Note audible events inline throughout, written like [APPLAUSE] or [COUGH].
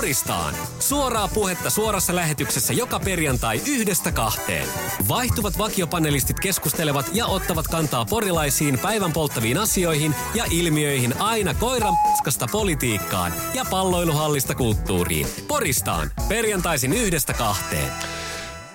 Poristaan. Suoraa puhetta suorassa lähetyksessä joka perjantai yhdestä kahteen. Vaihtuvat vakiopanelistit keskustelevat ja ottavat kantaa porilaisiin päivän polttaviin asioihin ja ilmiöihin aina koiran politiikkaan ja palloiluhallista kulttuuriin. Poristaan. Perjantaisin yhdestä kahteen.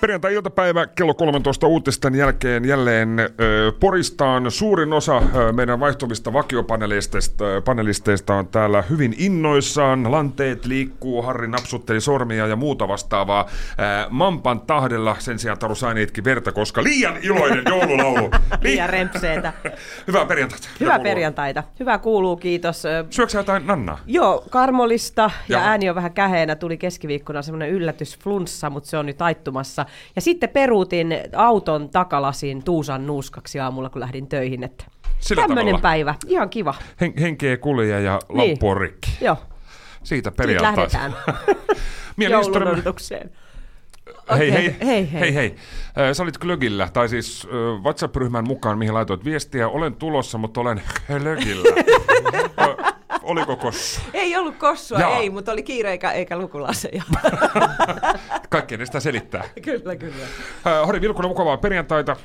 Perjantai-iltapäivä kello 13 uutisten jälkeen jälleen ö, Poristaan suurin osa ö, meidän vaihtuvista vakiopanelisteista panelisteista on täällä hyvin innoissaan. Lanteet liikkuu, Harri napsutteli sormia ja muuta vastaavaa. Ö, Mampan tahdella sen sijaan Taru Saini itki verta, koska liian iloinen [LAUGHS] joululaulu. Liian rempseetä. Hyvää perjantaita. Hyvää perjantaita. Hyvä kuuluu, kiitos. Syöksä jotain nannaa? Joo, karmolista ja ääni on vähän käheenä. Tuli keskiviikkona semmoinen yllätysflunssa, mutta se on nyt taittumassa. Ja sitten peruutin auton takalasin Tuusan nuuskaksi aamulla, kun lähdin töihin. Että Sillä Tämmöinen tavalla. päivä. Ihan kiva. Hen- henkeä kulje ja lamppu on rikki. Joo, Siitä siitä perjantai. lähdetään [LAUGHS] Mieli joulun historia- odotukseen. Hei, hei, hei, hei. hei, hei. Sä olit Glögillä, tai siis WhatsApp-ryhmän mukaan, mihin laitoit viestiä. Olen tulossa, mutta olen Glögillä. [LAUGHS] Oliko kossu? [LAUGHS] Ei ollut kossua, Jaa. ei, mutta oli kiire eikä, eikä lukulaseja. [LAUGHS] Kaikkea sitä selittää. [LAUGHS] kyllä, kyllä. Ö, Harri Vilkunen, mukavaa perjantaita.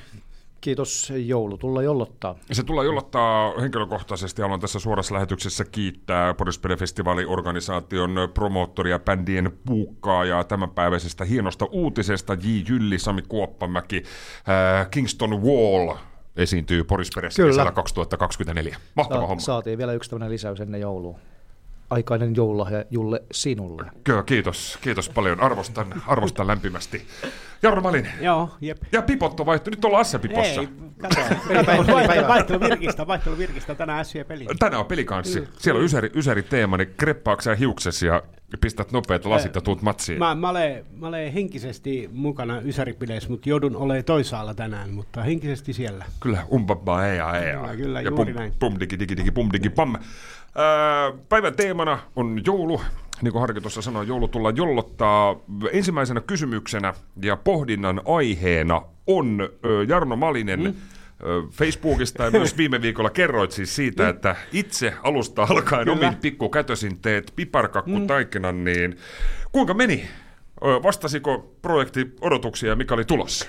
Kiitos joulu, tulla jollottaa. Se tulee jollottaa henkilökohtaisesti. Haluan tässä suorassa lähetyksessä kiittää Porispele-festivaaliorganisaation promoottoria, bändien puukkaa ja tämänpäiväisestä hienosta uutisesta. J. Jylli, Sami Kuoppamäki, äh, Kingston Wall esiintyy Porisperessä kesällä 2024. Mahtava Sa- homma. Saatiin vielä yksi tämmöinen lisäys ennen joulua. Aikainen joululahja Julle sinulle. Kyllä, kiitos, kiitos paljon. Arvostan, arvostan lämpimästi. Jarno Malin. Joo, jep. Ja Pipotto vaihtui. Nyt ollaan S-Pipossa. Ei, Vaihtelu, virkistä, vaihtelu virkistä tänään ässiä peli. Tänään on pelikanssi. Siellä on ysäri, ysäri teema, niin kreppaako sä hiuksesi ja pistät nopeat lasit ja tuut matsiin? Mä, mä, olen, mä olen henkisesti mukana Ysäripileissä, mutta joudun olemaan toisaalla tänään, mutta henkisesti siellä. Kyllä, umpabba ea ea. Kyllä, kyllä, ja juuri pum, näin. pum digi digi digi pum digi pam. Päivän teemana on joulu. Niin kuin Harki tuossa sanoi, joulu tullaan jollottaa. Ensimmäisenä kysymyksenä ja pohdinnan aiheena on Jarno Malinen mm. Facebookista ja myös viime viikolla kerroit siis siitä, että itse alusta alkaen Kyllä. omin pikkukätösin teet piparkakkutaikinan, niin kuinka meni? Vastasiko projekti odotuksia ja mikä oli tulossa?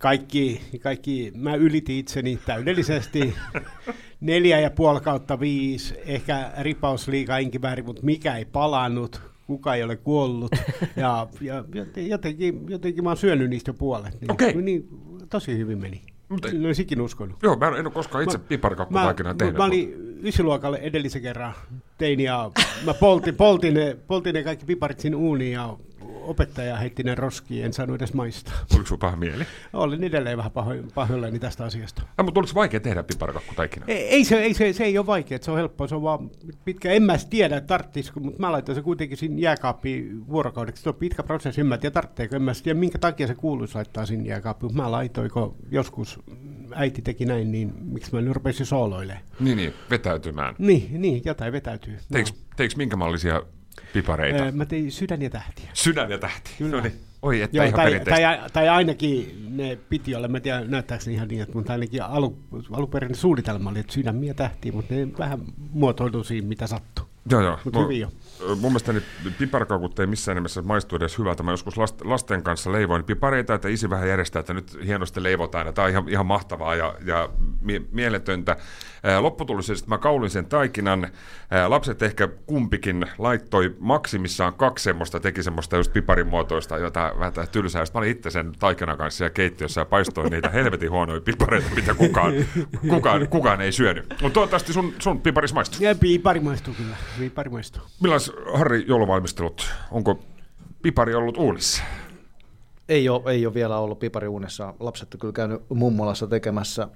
Kaikki, kaikki, mä ylitin itseni täydellisesti. [LAUGHS] Neljä ja puoli kautta viisi, ehkä ripaus liikaa inkivääri, mutta mikä ei palannut, kuka ei ole kuollut. Ja, ja jotenkin, jotenkin mä oon syönyt niistä jo puolet. Niin, Okei. niin, tosi hyvin meni. Mutta- En olisi ikinä uskonut. Joo, mä en ole koskaan itse piparkakkutaikinaa mä, tehnyt. Mä olin ysiluokalle edellisen kerran tein ja mä poltin, poltin, ne, poltin ne kaikki piparit sinne uuniin ja opettaja heitti ne roskiin, en saanut edes maistaa. Oliko sulla paha mieli? Olin edelleen vähän paho- pahoillani tästä asiasta. Ah, mutta oliko vaikea tehdä piparkakkutaikinaa? Ei, ei, se, ei se, se ei ole vaikea, se on helppoa, se on vaan pitkä. En mä tiedä, että tarttisiko, mutta mä laitan se kuitenkin sinne jääkaappiin vuorokaudeksi. Se on pitkä prosessi, en mä tiedä tarvitseeko, en mä tiedä minkä takia se kuuluisi laittaa sinne jääkaappiin. Mä laitoin, kun joskus äiti teki näin, niin miksi mä nyt rupesin sooloilemaan. Niin, niin, vetäytymään. Niin, niin, jotain vetäytyy. Teiks, teiks minkä mallisia pipareita? Öö, mä tein sydän ja tähtiä. Sydän ja tähti. Kyllä. No niin. Oi, että Joo, ihan tai, tai, tai, ainakin ne piti olla, mä en tiedä näyttääkö ne ihan niin, että, mutta ainakin alu, alunperäinen suunnitelma oli, että sydämiä tähtiä, mutta ne vähän muotoiltu siinä, mitä sattuu. Joo, joo. Mut Mu- hyvin jo. Mun mielestä piparkakut ei missään nimessä maistu edes hyvältä. Mä joskus last, lasten kanssa leivoin pipareita, että isi vähän järjestää, että nyt hienosti leivotaan. Ja tää on ihan, ihan mahtavaa ja, ja mie- mieletöntä. Että mä kaulin sen taikinan. Lapset ehkä kumpikin laittoi maksimissaan kaksi semmoista, teki semmoista just piparimuotoista, jota vähän tylsää. Sitten mä olin itse sen taikinan kanssa siellä keittiössä ja paistoin niitä [LAUGHS] helvetin huonoja pipareita, mitä kukaan, kukaan, kukaan ei syönyt. Mutta toivottavasti sun, sun piparis maistuu. Ja pipari maistuu kyllä, pipari maistuu. Millais Harri jouluvalmistelut? Onko pipari ollut uunissa? Ei ole, ei ole vielä ollut pipariuunissa. Lapset on kyllä käynyt mummolassa tekemässä.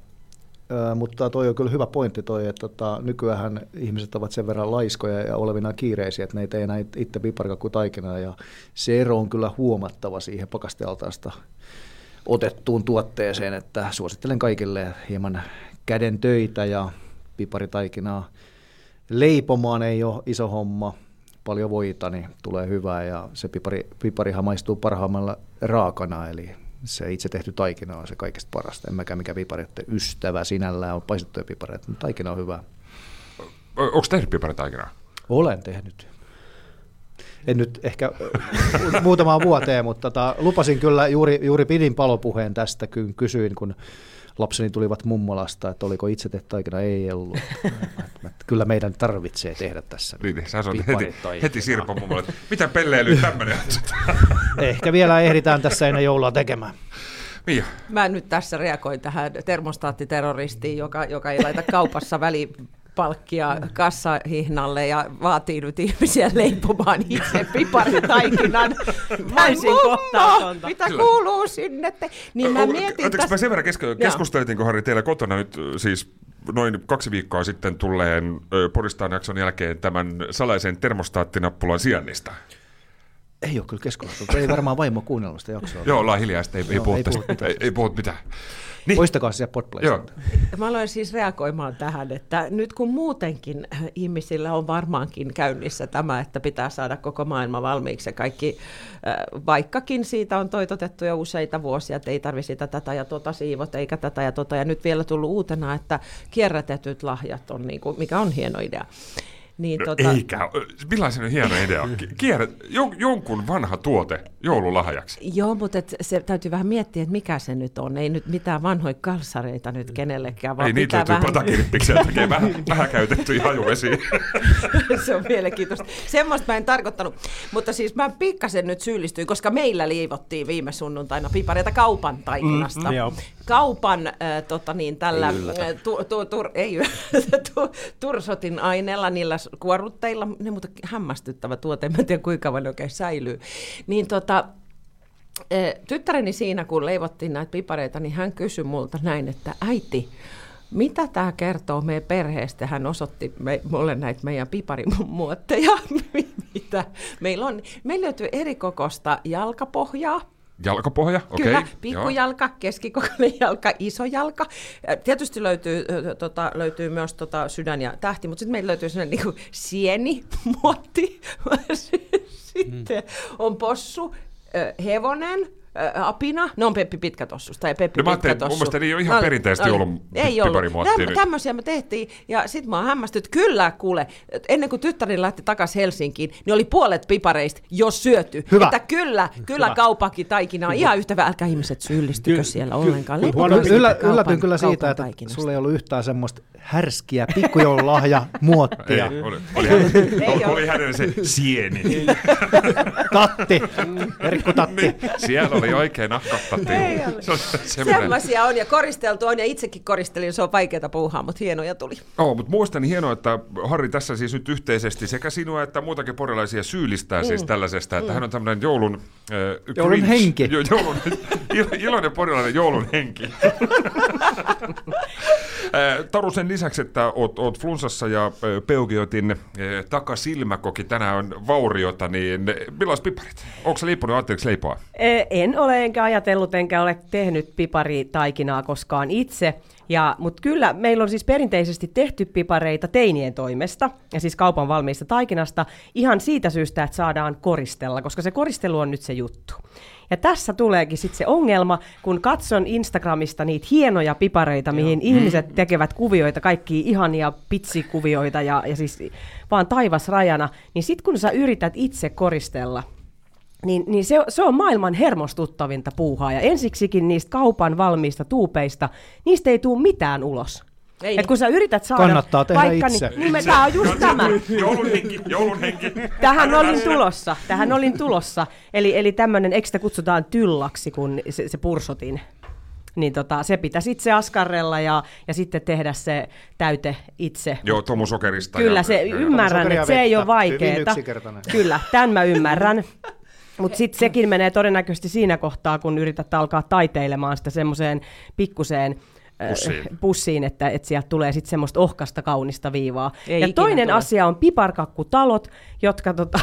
Mutta toi on kyllä hyvä pointti toi, että tota, nykyään ihmiset ovat sen verran laiskoja ja olevinaan kiireisiä, että ne ei tee enää it- itse piparkakkutaikinaa ja se ero on kyllä huomattava siihen pakastealtaasta otettuun tuotteeseen, että suosittelen kaikille hieman käden töitä ja piparitaikinaa. Leipomaan ei ole iso homma, paljon voita, niin tulee hyvää ja se pipari, piparihan maistuu parhaimmalla raakana, eli se itse tehty taikina on se kaikista parasta. En mäkään mikä piparitten ystävä sinällään on paistettuja pipareita, mutta taikina on hyvä. Onko tehnyt piparitaikinaa? Olen tehnyt. en nyt ehkä äh, muutamaan vuoteen, mutta tota, lupasin kyllä, juuri, juuri pidin palopuheen tästä, kun kysyin, kun lapseni tulivat mummolasta, että oliko itse tehty taikina, ei ollut. [LAUGHS] Mä- Kyllä meidän tarvitsee tehdä tässä. Niin, sä sanot heti, heti Sirpa mummolle, mitä pelleilyä tämmöinen on? [LAUGHS] Ehkä vielä ehditään tässä ennen joulua tekemään. Mia, Mä nyt tässä reagoin tähän termostaattiterroristiin, joka, joka ei laita kaupassa välipalkkia kassahihnalle ja vaatii nyt ihmisiä leipomaan itse piparitaikinan. [LAUGHS] Täysin Mummo, kohtaatonta. Mitä kuuluu sinne? Te? Niin mä mietin Anteeksi, mä sen verran keske- keskusteltiinko Harri teillä kotona nyt siis noin kaksi viikkoa sitten tulleen Poristaan jakson jälkeen tämän salaisen termostaattinappulan sijainnista? Ei ole kyllä keskusteltu. Ei varmaan vaimo kuunnellut sitä jaksoa. Joo, ollaan hiljaa, ei, ei, Joo, puhu ei tästä. puhut mitään. Ei, ei puhut mitään. Niin, Poistakaa se joo. Mä aloin siis reagoimaan tähän, että nyt kun muutenkin ihmisillä on varmaankin käynnissä tämä, että pitää saada koko maailma valmiiksi ja kaikki, äh, vaikkakin siitä on toitotettu jo useita vuosia, että ei tarvitse sitä tätä ja tota siivot eikä tätä ja tota, ja nyt vielä tullut uutena, että kierrätetyt lahjat on, niin kuin, mikä on hieno idea. Niin, No, Eikä. Ö, Millaisen hieno idea. Ki- Kierrät jon- jonkun vanha tuote joululahjaksi. Joo, mutta et se täytyy vähän miettiä, että mikä se nyt on. Ei nyt mitään vanhoja kalsareita nyt kenellekään, vaan Ei niitä löytyy vähän... patakirppiksiä, tekee vähän, vähän käytettyjä hajuvesiä. [LAUGHS] se on mielenkiintoista. Semmoista mä en tarkoittanut. Mutta siis mä pikkasen nyt syyllistyin, koska meillä liivottiin viime sunnuntaina pipareita kaupan taikinasta. Mm, joo. Kaupan äh, tota niin, tällä äh, tu, tu, tur, ei, [LAUGHS] tu, tursotin aineella, niillä kuorrutteilla, ne mutta hämmästyttävä tuote, en tiedä kuinka ne oikein säilyy. Niin tota, Eh, tyttäreni siinä, kun leivottiin näitä pipareita, niin hän kysyi multa näin, että äiti, mitä tämä kertoo meidän perheestä? Hän osoitti me, mulle näitä meidän piparimuotteja. [LAUGHS] mitä meillä on. Meillä löytyy eri kokosta jalkapohjaa, Jalkapohja, okei. Kyllä, joo. pikkujalka, keskikokoinen [LAUGHS] jalka, iso jalka. Tietysti löytyy, tota, löytyy myös tota, sydän ja tähti, mutta sitten meillä löytyy sellainen niin sienimuotti. [LAUGHS] sitten on possu, hevonen, ö, apina, ne on Peppi Pitkätossusta tai Peppi No mä ajattelin, Pitkätossu. mun mielestä ne ei ole ihan No, perinteistä oli. joulun Ei ollut. Täm, tämmöisiä me tehtiin ja sitten mä oon hämmästynyt, kyllä kuule, ennen kuin tyttärini lähti takaisin Helsinkiin, niin oli puolet pipareista jo syöty. Hyvä. Että kyllä, kyllä Hyvä. kaupakin taikina on ihan yhtä, älkää ihmiset syyllistykö Ky- siellä ky- ollenkaan. kaupan- yllätyn kyllä siitä, että sulla ei ollut yhtään semmoista härskiä pikkujoululahja muottia. Ei, oli, oli, oli, ole. hänellä se sieni. Tatti, Erkku Tatti. Niin, siellä oli oikein nahkattattiin. Ei ole. Se oli. Semmoisia on ja koristeltu on ja itsekin koristelin, se on vaikeaa puuhaa, mutta hienoja tuli. Joo, mutta muistan hienoa, että Harri tässä siis nyt yhteisesti sekä sinua että muutakin porilaisia syyllistää mm. siis tällaisesta, että mm. hän on tämmöinen joulun... Äh, Joulun Grinch- henki. Jo, joulun, il- iloinen porilainen joulun henki. [LAUGHS] Äh, Taru sen lisäksi, että oot, oot flunssassa ja Peukiotin äh, takasilmäkoki tänään on vauriota, niin millaiset piparit? Onko se leiponut, ajatteliko leipoa? En ole enkä ajatellut enkä ole tehnyt piparitaikinaa koskaan itse. Ja, mutta kyllä meillä on siis perinteisesti tehty pipareita teinien toimesta, ja siis kaupan valmiista taikinasta, ihan siitä syystä, että saadaan koristella, koska se koristelu on nyt se juttu. Ja tässä tuleekin sitten se ongelma, kun katson Instagramista niitä hienoja pipareita, mihin ihmiset tekevät kuvioita, kaikki ihania pitsikuvioita ja, ja siis vaan taivas rajana, niin sitten kun sä yrität itse koristella, niin, niin se, se on maailman hermostuttavinta puuhaa. Ja ensiksikin niistä kaupan valmiista tuupeista, niistä ei tule mitään ulos. Ei. Et kun sä yrität saada... Kannattaa tehdä itse. Niin, niin tämä on just tämä. Joulun henki, joulun henki. Tähän olin tulossa, tähän olin tulossa. Eli, eli tämmöinen, eikö sitä kutsutaan tyllaksi, kun se, se pursotin? Niin tota, se pitäisi itse askarrella ja, ja sitten tehdä se täyte itse. Joo, tomusokerista. Kyllä ja, se, ja, ymmärrän, että se ei ole yksinkertainen. Kyllä, tämän mä ymmärrän. Mutta sitten sekin menee todennäköisesti siinä kohtaa, kun yrität alkaa taiteilemaan sitä semmoiseen pikkuseen Pussiin. [LAUGHS] pussiin, että, että sieltä tulee sitten semmoista ohkasta kaunista viivaa. Ei ja toinen tule. asia on piparkakkutalot, jotka tota,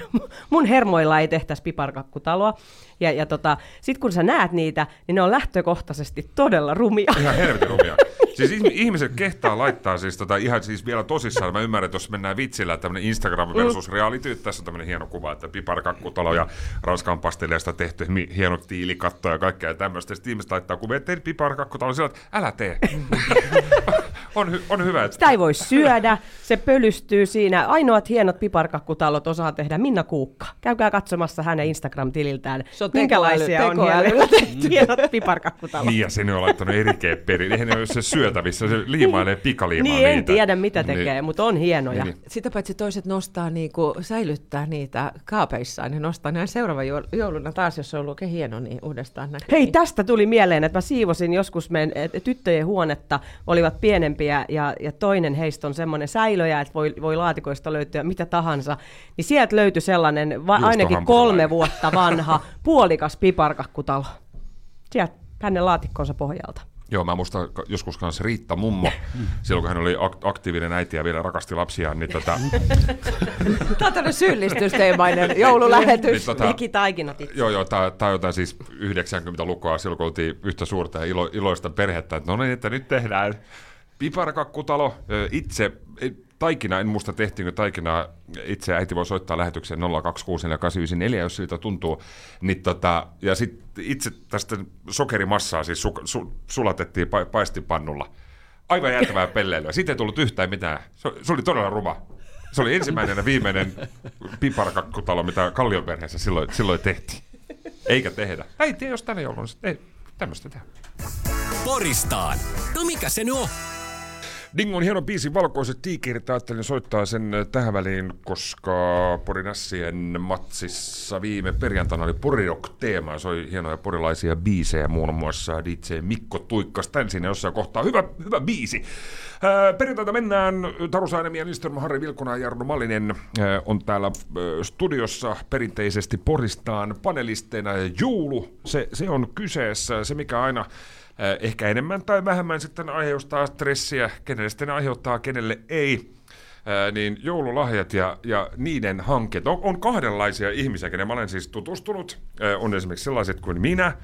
[LAUGHS] mun hermoilla ei tehtäisi piparkakkutaloa. Ja, ja tota, sitten kun sä näet niitä, niin ne on lähtökohtaisesti todella rumia. Ihan helvetin rumia. [LAUGHS] Siis ihmi- ihmiset kehtaa laittaa siis tota, ihan siis vielä tosissaan. Mä ymmärrän, että jos mennään vitsillä, että tämmöinen Instagram versus reality, tässä on tämmöinen hieno kuva, että piparkakkutalo ja ranskan pasteleista tehty hieno tiilikatto ja kaikkea tämmöistä. Sitten ihmiset laittaa kuvia, että piparkakkutalo sillä, että älä tee. [LAUGHS] on, hy, on hyvä. Että... Sitä ei voi syödä, se pölystyy siinä. Ainoat hienot piparkakkutalot osaa tehdä Minna Kuukka. Käykää katsomassa hänen Instagram-tililtään, Se on minkälaisia tekoäly- on hienot, hienot piparkakkutalot. Niin, ja sinne on laittanut erikeet perin. Eihän ne ole se syötävissä, se liimailee pikaliimaa Niin, en niitä. tiedä mitä tekee, Niin. mutta on hienoja. Niin. Sitä paitsi toiset nostaa, niinku, säilyttää niitä kaapeissaan ja nostaa näin seuraava joul- jouluna taas, jos se on ollut oikein hieno, niin uudestaan näkyy. Hei, tästä tuli mieleen, että mä siivosin joskus meidän tyttöjen huonetta, olivat pienempiä ja, ja toinen heistä on semmoinen säilöjä, että voi, voi laatikoista löytyä mitä tahansa. Niin sieltä löytyi sellainen va- ainakin kolme vuotta vanha puolikas piparkakkutalo. Sieltä hänen laatikkonsa pohjalta. Joo, mä muistan joskus kanssa Riitta Mummo, silloin kun hän oli ak- aktiivinen äiti ja vielä rakasti lapsiaan, niin tota, [LAUGHS] Tämä on tämmöinen syyllistysteemainen joululähetys. niin tota, Teki taikinat itse. Joo, joo, tämä on jotain siis 90-lukua, silloin kun oltiin yhtä suurta ja ilo, iloista perhettä, että no niin, että nyt tehdään piparkakkutalo itse, ei, taikina, en muista tehtiinkö taikinaa itse, äiti voi soittaa lähetykseen 0264894, jos siltä tuntuu, niin tota, ja sitten itse tästä sokerimassaa siis su, su, sulatettiin pa, paistipannulla. Aivan jäätävää [LAUGHS] pelleilyä. Siitä ei tullut yhtään mitään. Se, se oli todella ruma. Se oli ensimmäinen ja viimeinen [LAUGHS] piparkakkutalo, mitä Kallion perheessä silloin, silloin tehtiin. Eikä tehdä. Äiti, jos tänne jouluna, ei tämmöistä tehdä. Poristaan. No mikä se nyt on? Dingon hieno biisi Valkoiset tiikerit, ajattelin soittaa sen tähän väliin, koska Porin Ässien matsissa viime perjantaina oli Porirok-teema ja soi hienoja porilaisia biisejä, muun muassa DJ Mikko Tuikkas. Tän sinne jossain kohtaa. Hyvä, hyvä biisi. Ää, perjantaina mennään, Taru Sainemi ja Lindström, Harri Vilkuna ja Jarno Mallinen ää, on täällä ää, studiossa perinteisesti Poristaan panelisteina. Joulu, se, se on kyseessä, se mikä aina Äh, ehkä enemmän tai vähemmän sitten aiheuttaa stressiä, kenelle sitten aiheuttaa, kenelle ei. Ää, niin joululahjat ja, ja niiden hankkeet. On, on kahdenlaisia ihmisiä, kenen mä olen siis tutustunut. Ää, on esimerkiksi sellaiset kuin minä,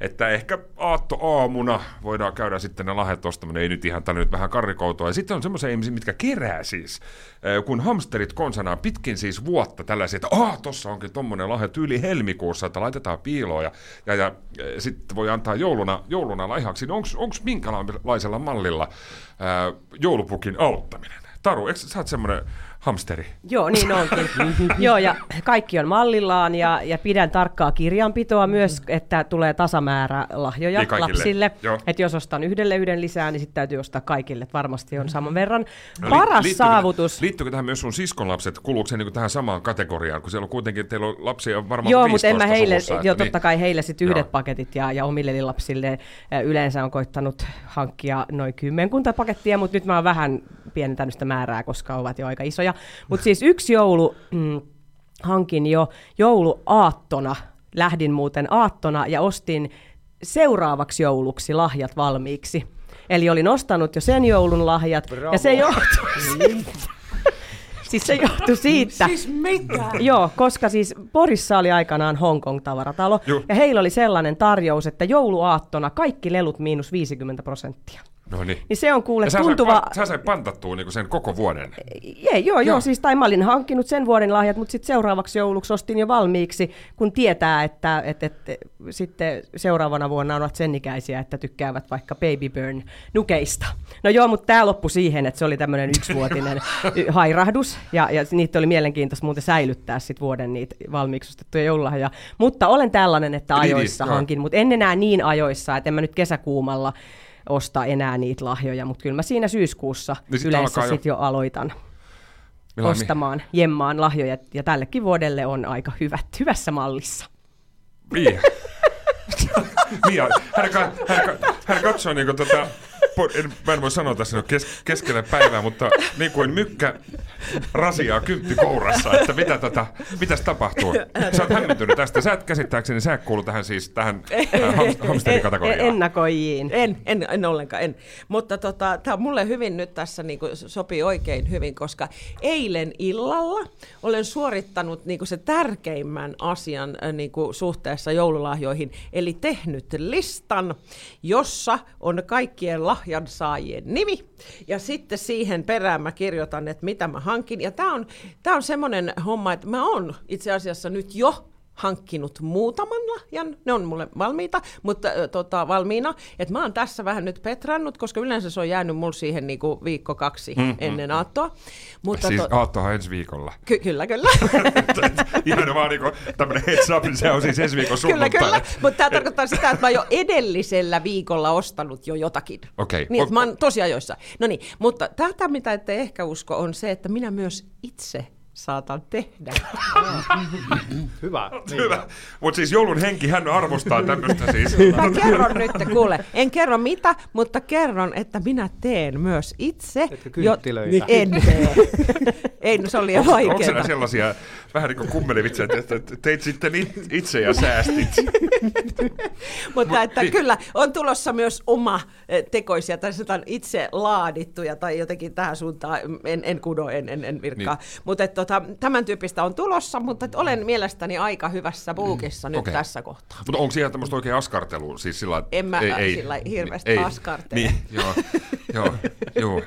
että ehkä aattoaamuna voidaan käydä sitten ne lahjat ostamaan. Ei nyt ihan tällä nyt vähän karrikoutua. Ja sitten on semmoisia ihmisiä, mitkä kerää siis, ää, kun hamsterit konsanaan pitkin siis vuotta tällaisia, että aah, tossa onkin tommonen lahja tyyli helmikuussa, että laitetaan piiloon ja, ja, ja sitten voi antaa jouluna, jouluna lahjaksi. Niin onko minkälaisella mallilla ää, joulupukin aloittaminen? Taru, eikö sä oot semmoinen hamsteri? Joo, niin onkin. [LAUGHS] Joo, ja kaikki on mallillaan ja, ja pidän tarkkaa kirjanpitoa myös, että tulee tasamäärä lahjoja Niin kaikille, lapsille. Että jos ostan yhdelle yhden lisää, niin sitten täytyy ostaa kaikille. että Varmasti on saman verran. No, Paras liittyykö- saavutus. Liittyykö tähän myös sun siskon lapset? Kuuluuko se niin tähän samaan kategoriaan? Kun siellä on kuitenkin, teillä on lapsia varmaan Joo, mutta en mä 15 heille, suvussa, joo, että totta niin- kai heille sit yhdet Joo. paketit ja, ja omille lapsille yleensä on koittanut hankkia noin kymmenkunta pakettia, mutta nyt mä oon vähän pienentänyt sitä määrää, koska ovat jo aika isoja. Mutta siis yksi joulu mm, hankin jo jouluaattona, lähdin muuten aattona ja ostin seuraavaksi jouluksi lahjat valmiiksi. Eli olin ostanut jo sen joulun lahjat, Bravo. ja se johtui Siis se johtui siitä. Siis mitä? Joo, koska siis Porissa oli aikanaan Hongkong-tavaratalo, Joo. ja heillä oli sellainen tarjous, että jouluaattona kaikki lelut miinus 50 prosenttia. No niin. Niin se on kuule Ja sä, tuntuva... sai, pan- sä sai pantattua niin sen koko vuoden. Ei, joo, joo, Joo. siis tai mä olin hankkinut sen vuoden lahjat, mutta sitten seuraavaksi jouluksi ostin jo valmiiksi, kun tietää, että et, et, sitten seuraavana vuonna ovat sen ikäisiä, että tykkäävät vaikka Baby Burn nukeista. No joo, mutta tämä loppui siihen, että se oli tämmöinen yksivuotinen [LAUGHS] hairahdus, ja, ja niitä oli mielenkiintoista muuten säilyttää sit vuoden niitä valmiiksi ostettuja joululahjoja. Mutta olen tällainen, että Niin, niin, ajoissa joo. hankin, mutta en enää niin ajoissa, että en mä nyt kesäkuumalla osta enää niitä lahjoja, mutta kyllä mä siinä syyskuussa Niin sit yleensä jo- sit jo aloitan Milloin- ostamaan, jemmaan lahjoja, ja tällekin vuodelle on aika hyvät, hyvässä mallissa. Mia. Mia, hän, hän, ka- hän katsoo niin kuin tota, en, mä en voi sanoa tässä nyt kes, keskellä päivää, mutta niin kuin mykkä rasiaa kymppi kourassa, että mitä tota, mitäs tapahtuu. Sä oot hämmentynyt tästä. Sä et käsittääkseni, sä et kuulu tähän siis tähän äh, ham, hamsterikategoriaan. En- ennakoijiin. En, en, en ollenkaan, en. Mutta tota, tämä mulle hyvin nyt tässä niinku, sopii oikein hyvin, koska eilen illalla olen suorittanut niinku, se tärkeimmän asian äh, niinku, suhteessa joululahjoihin, eli tehnyt listan, jossa on kaikkien lahjansaajien nimi, ja sitten siihen perään mä kirjoitan, että mitä mä hankin, ja tämä on, tää on semmoinen homma, että mä oon itse asiassa nyt jo hankkinut muutaman lahjan, ne on mulle valmiita, mutta ö, tota, valmiina, että mä oon tässä vähän nyt petrannut, koska yleensä se on jäänyt mulle siihen niinku viikko kaksi mm, ennen aattoa. Mutta Siis to- aattohan ensi viikolla. ky- kyllä, kyllä. [LAUGHS] Ihan vaan niinku tämmönen heads up, se on siis ensi viikon Kyllä, sunnuntai. kyllä. Mutta tämä tarkoittaa sitä, että mä oon jo edellisellä viikolla ostanut jo jotakin. Okei. Niin, että mä oon tosi ajoissa. No niin, mutta tätä, mitä ette ehkä usko, on se, että minä myös itse saatan tehdä. [LAUGHS] Hyvä. Niin. Hyvä. Mutta siis joulun henki, hän arvostaa tämmöistä siis. [LAUGHS] Mä kerron nyt, kuule, en kerro mitä, mutta kerron, että minä teen myös itse. Teetkö kynttilöitä? Jo, en tee. [LAUGHS] Ei, no se oli liian Onko siellä vaikeaa. sellaisia vähän niin kuin kummelivitsejä, että teit sitten it- itse ja säästit? [LAUGHS] Mutta että niin. kyllä on tulossa myös oma eh, tekoisia, tai sanotaan itse laadittuja, tai jotenkin tähän suuntaan, en, en kudo, en, en, en virkkaa. Niin. Mutta että, tota, tämän tyyppistä on tulossa, mutta että olen mielestäni aika hyvässä puukissa nyt Okei. tässä kohtaa. Mutta onko siellä tämmöistä oikein askartelua? Siis sillä, En mä sillä hirveästi askartele. Niin, joo, joo, joo,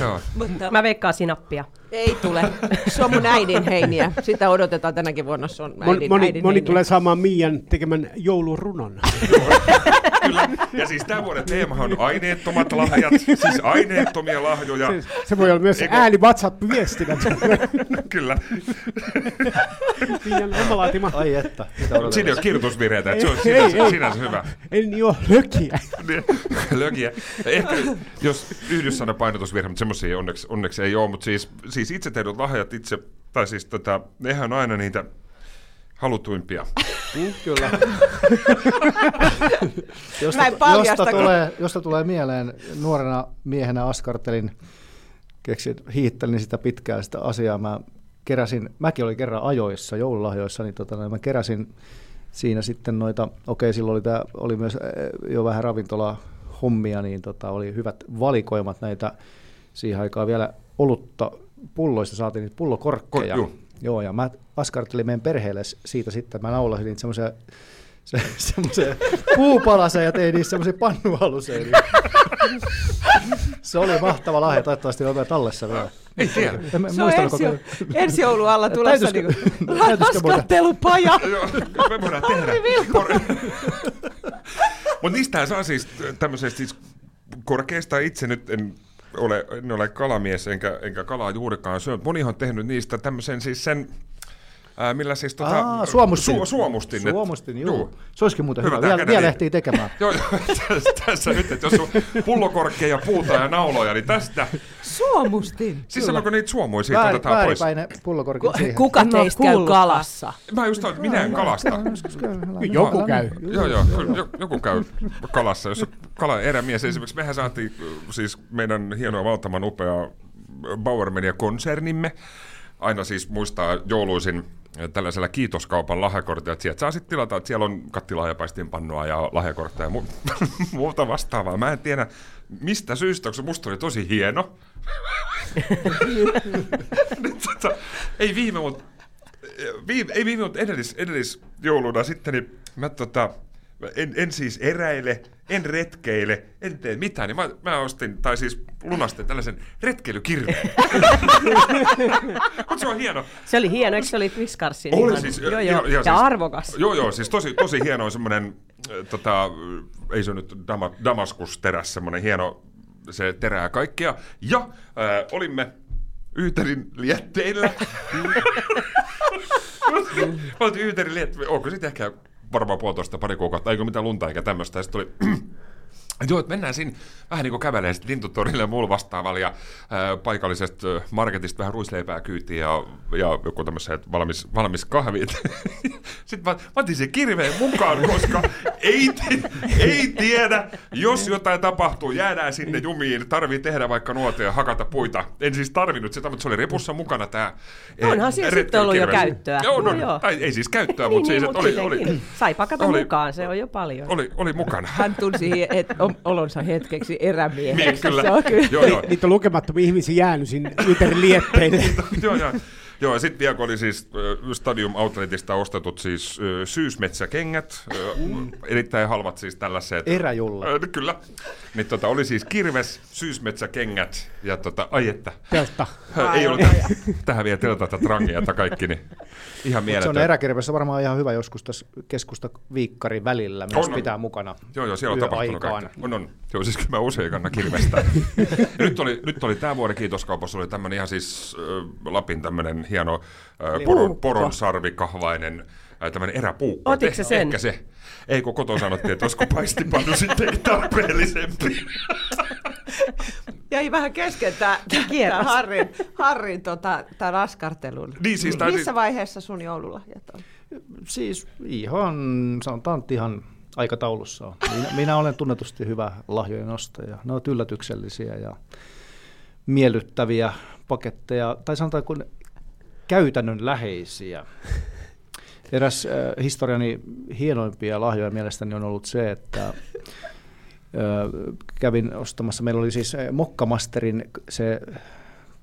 joo. [LAUGHS] Mutta Mä veikkaan sinappia. Ei tule. Se on mun äidin heiniä. Sitä odotetaan tänäkin vuonna. Se on Moni, äidin, moni, äidin moni heiniä. tulee saamaan Miian tekemän joulurunon. [LAUGHS] Kyllä. Ja siis tämän vuoden teemahan on aineettomat lahjat, siis aineettomia lahjoja. Se, se voi olla myös Eikö- ääni WhatsApp-viestinä. Kyllä. Miian omalaatima. Ai että, Siinä ei ole kirjoitusvirheitä, että se on Ei, sinänsä, ei. sinänsä hyvä. En jo hökiä. Niin, Lökiä. Ehkä jos yhdyssana painotusvirhe, mutta semmoisia onneksi, onneksi ei ole, mutta siis, siis itse tehdyt lahjat itse, tai siis tota, nehän on aina niitä halutuimpia. Mm, kyllä. [LAUGHS] Mä en paljasta, josta, kun- tulee, josta tulee mieleen, nuorena miehenä askartelin, keksin, hiittelin sitä pitkään sitä asiaa. Mä keräsin, mäkin olin kerran ajoissa, joululahjoissa, niin tota, mä keräsin siinä sitten noita, okei silloin oli, tää, oli myös jo vähän ravintola hommia, niin tota, oli hyvät valikoimat näitä siihen aikaan vielä olutta pulloista saatiin niitä pullokorkkeja. Ko-. Joo, ja mä askartelin meidän perheelle siitä sitten, että mä naulasin niitä semmoisia se, semmoiseen puupalaseen ja tein niissä semmoisia pannualuseen. se oli mahtava lahja, toivottavasti on vielä tallessa vielä. Ei tiedä. En, Se on ensi, koko- ensi joulun alla tulossa niinku [LAUGHS] täytyisikö muuta? askartelupaja. [LAUGHS] Joo, me voidaan tehdä. Mutta niistähän saa siis tämmöisestä siis korkeista itse nyt en ole, en ole kalamies enkä, enkä kalaa juurikaan syönyt. Monihan on tehnyt niistä tämmöisen siis sen, ää, millä siis tota, Aa, suomustin. Su, suomustin. Suomustin, joo. juu. Se olisikin muuten Hyvä, hyvä. Vielä, niin. ehtii tekemään. Joo, joo, tässä, tässä nyt, että jos on pullokorkkeja, puuta ja nauloja, niin tästä. Suomustin. Siis sanonko niitä suomui siitä Väärin, otetaan pois? väärinpäinen pullokorkit siihen. Kuka En oo teistä käy kalassa? Mä just sanoin, että minä en kalasta. Joku käy. Joo, joo, kyllä jo- joku käy kalassa. Jos kala erämies, esimerkiksi mehän saatiin äh, siis meidän hienoa valtavan upea Bauer Media-konsernimme aina siis muistaa jouluisin tällaisella kiitoskaupan lahjakortilla, että sieltä saa sitten tilata, että siellä on kattilaa ja ja lahjakortteja ja mu- [LAUGHS] muuta vastaavaa. Mä en tiedä mistä syystä, koska musta oli tosi hieno. [LAUGHS] Nyt tota, ei viime, mutta viime, ei viime, mutta edellis, edellisjouluna sitten, niin mä tota, en, en siis eräile, en retkeile, en tee mitään, niin mä, mä ostin, tai siis lunastin tällaisen retkeilykirveen. Mutta se on hieno. Se oli hieno, eikö se oli Twiskarsin? Oli ihan- siis, joo, joo, joo. joo, ja siis- arvokas. Joo, joo, siis tosi, tosi hieno semmoinen, tota, ei se nyt Dama, Damaskus-teräs, semmoinen hieno, se terää kaikkea. Ja äh, olimme Yyterin lietteillä. [LAUGHS] Mä oltiin Yyterin lietteillä, onko sitten ehkä varmaan puolitoista pari kuukautta, eikö mitään lunta eikä tämmöistä. Ja sitten tuli [CLEARS THROAT] Joo, että mennään siinä vähän niin kuin kävelee sitten lintutorille ja muulla vastaavalla ja ää, paikallisesta marketista vähän ruisleipää kyytiin ja, ja joku tämmöiset valmis, valmis kahvit. [LAUGHS] sitten mä, mä otin sen kirveen mukaan, koska ei, ei tiedä, jos jotain tapahtuu, jäädään sinne jumiin, tarvii tehdä vaikka nuotia ja hakata puita. En siis tarvinnut sitä, mutta se oli repussa mukana tämä Onhan siinä sitten ollut jo käyttöä. Joo, no, No joo. Tai ei siis käyttöä, Niin, mutta siis, niin, että mut oli, oli, sittenkin. Sai pakata oli- mukaan, se on jo paljon. oli, oli mukana. [LAUGHS] Hän tunsi et, olonsa hetkeksi erämieheksi. Niin, kyllä. Se on kyllä. Joo, joo. Niitä on lukemattomia ihmisiä jäänyt sinne lietteille. [LAUGHS] joo, joo. Joo, ja sitten vielä oli siis Stadium Outletista ostetut siis syysmetsäkengät, erittäin halvat siis tällaiset. Eräjulla. Kyllä. Niin tota, oli siis kirves, syysmetsäkengät ja tota, ai että. Teltta. Ei ollut [LAUGHS] tähän vielä teltata trangia tai kaikki, niin ihan Se mieletön. on eräkirvessä varmaan ihan hyvä joskus tässä keskusta viikkarin välillä, myös On, on. pitää mukana. Joo, joo, siellä on tapahtunut kaikkea. On, on. Joo, siis kyllä mä usein kannan kirvestä. Ja [LAUGHS] nyt oli, nyt oli tämän vuoden kiitoskaupassa oli tämmöinen ihan siis äh, Lapin tämmöinen hieno äh, poron, poron sarvikahvainen äh, tämmöinen eräpuukko. Otitko sä sen? Ehkä se. Ei, kun kotona sanottiin, että olisiko paistipannu sittenkin tarpeellisempi. Jäi vähän kesken tämä Kierros. Harrin, Harrin tota, tää raskartelun. Niin siis tää- Missä vaiheessa sun joululahjat on? Siis ihan, sanotaan että ihan aikataulussa on. Minä, minä olen tunnetusti hyvä lahjojen ostaja. Ne ovat yllätyksellisiä ja miellyttäviä paketteja, tai sanotaan kun käytännönläheisiä. Eräs äh, historiani hienoimpia lahjoja mielestäni on ollut se, että äh, kävin ostamassa, meillä oli siis äh, Mokkamasterin se,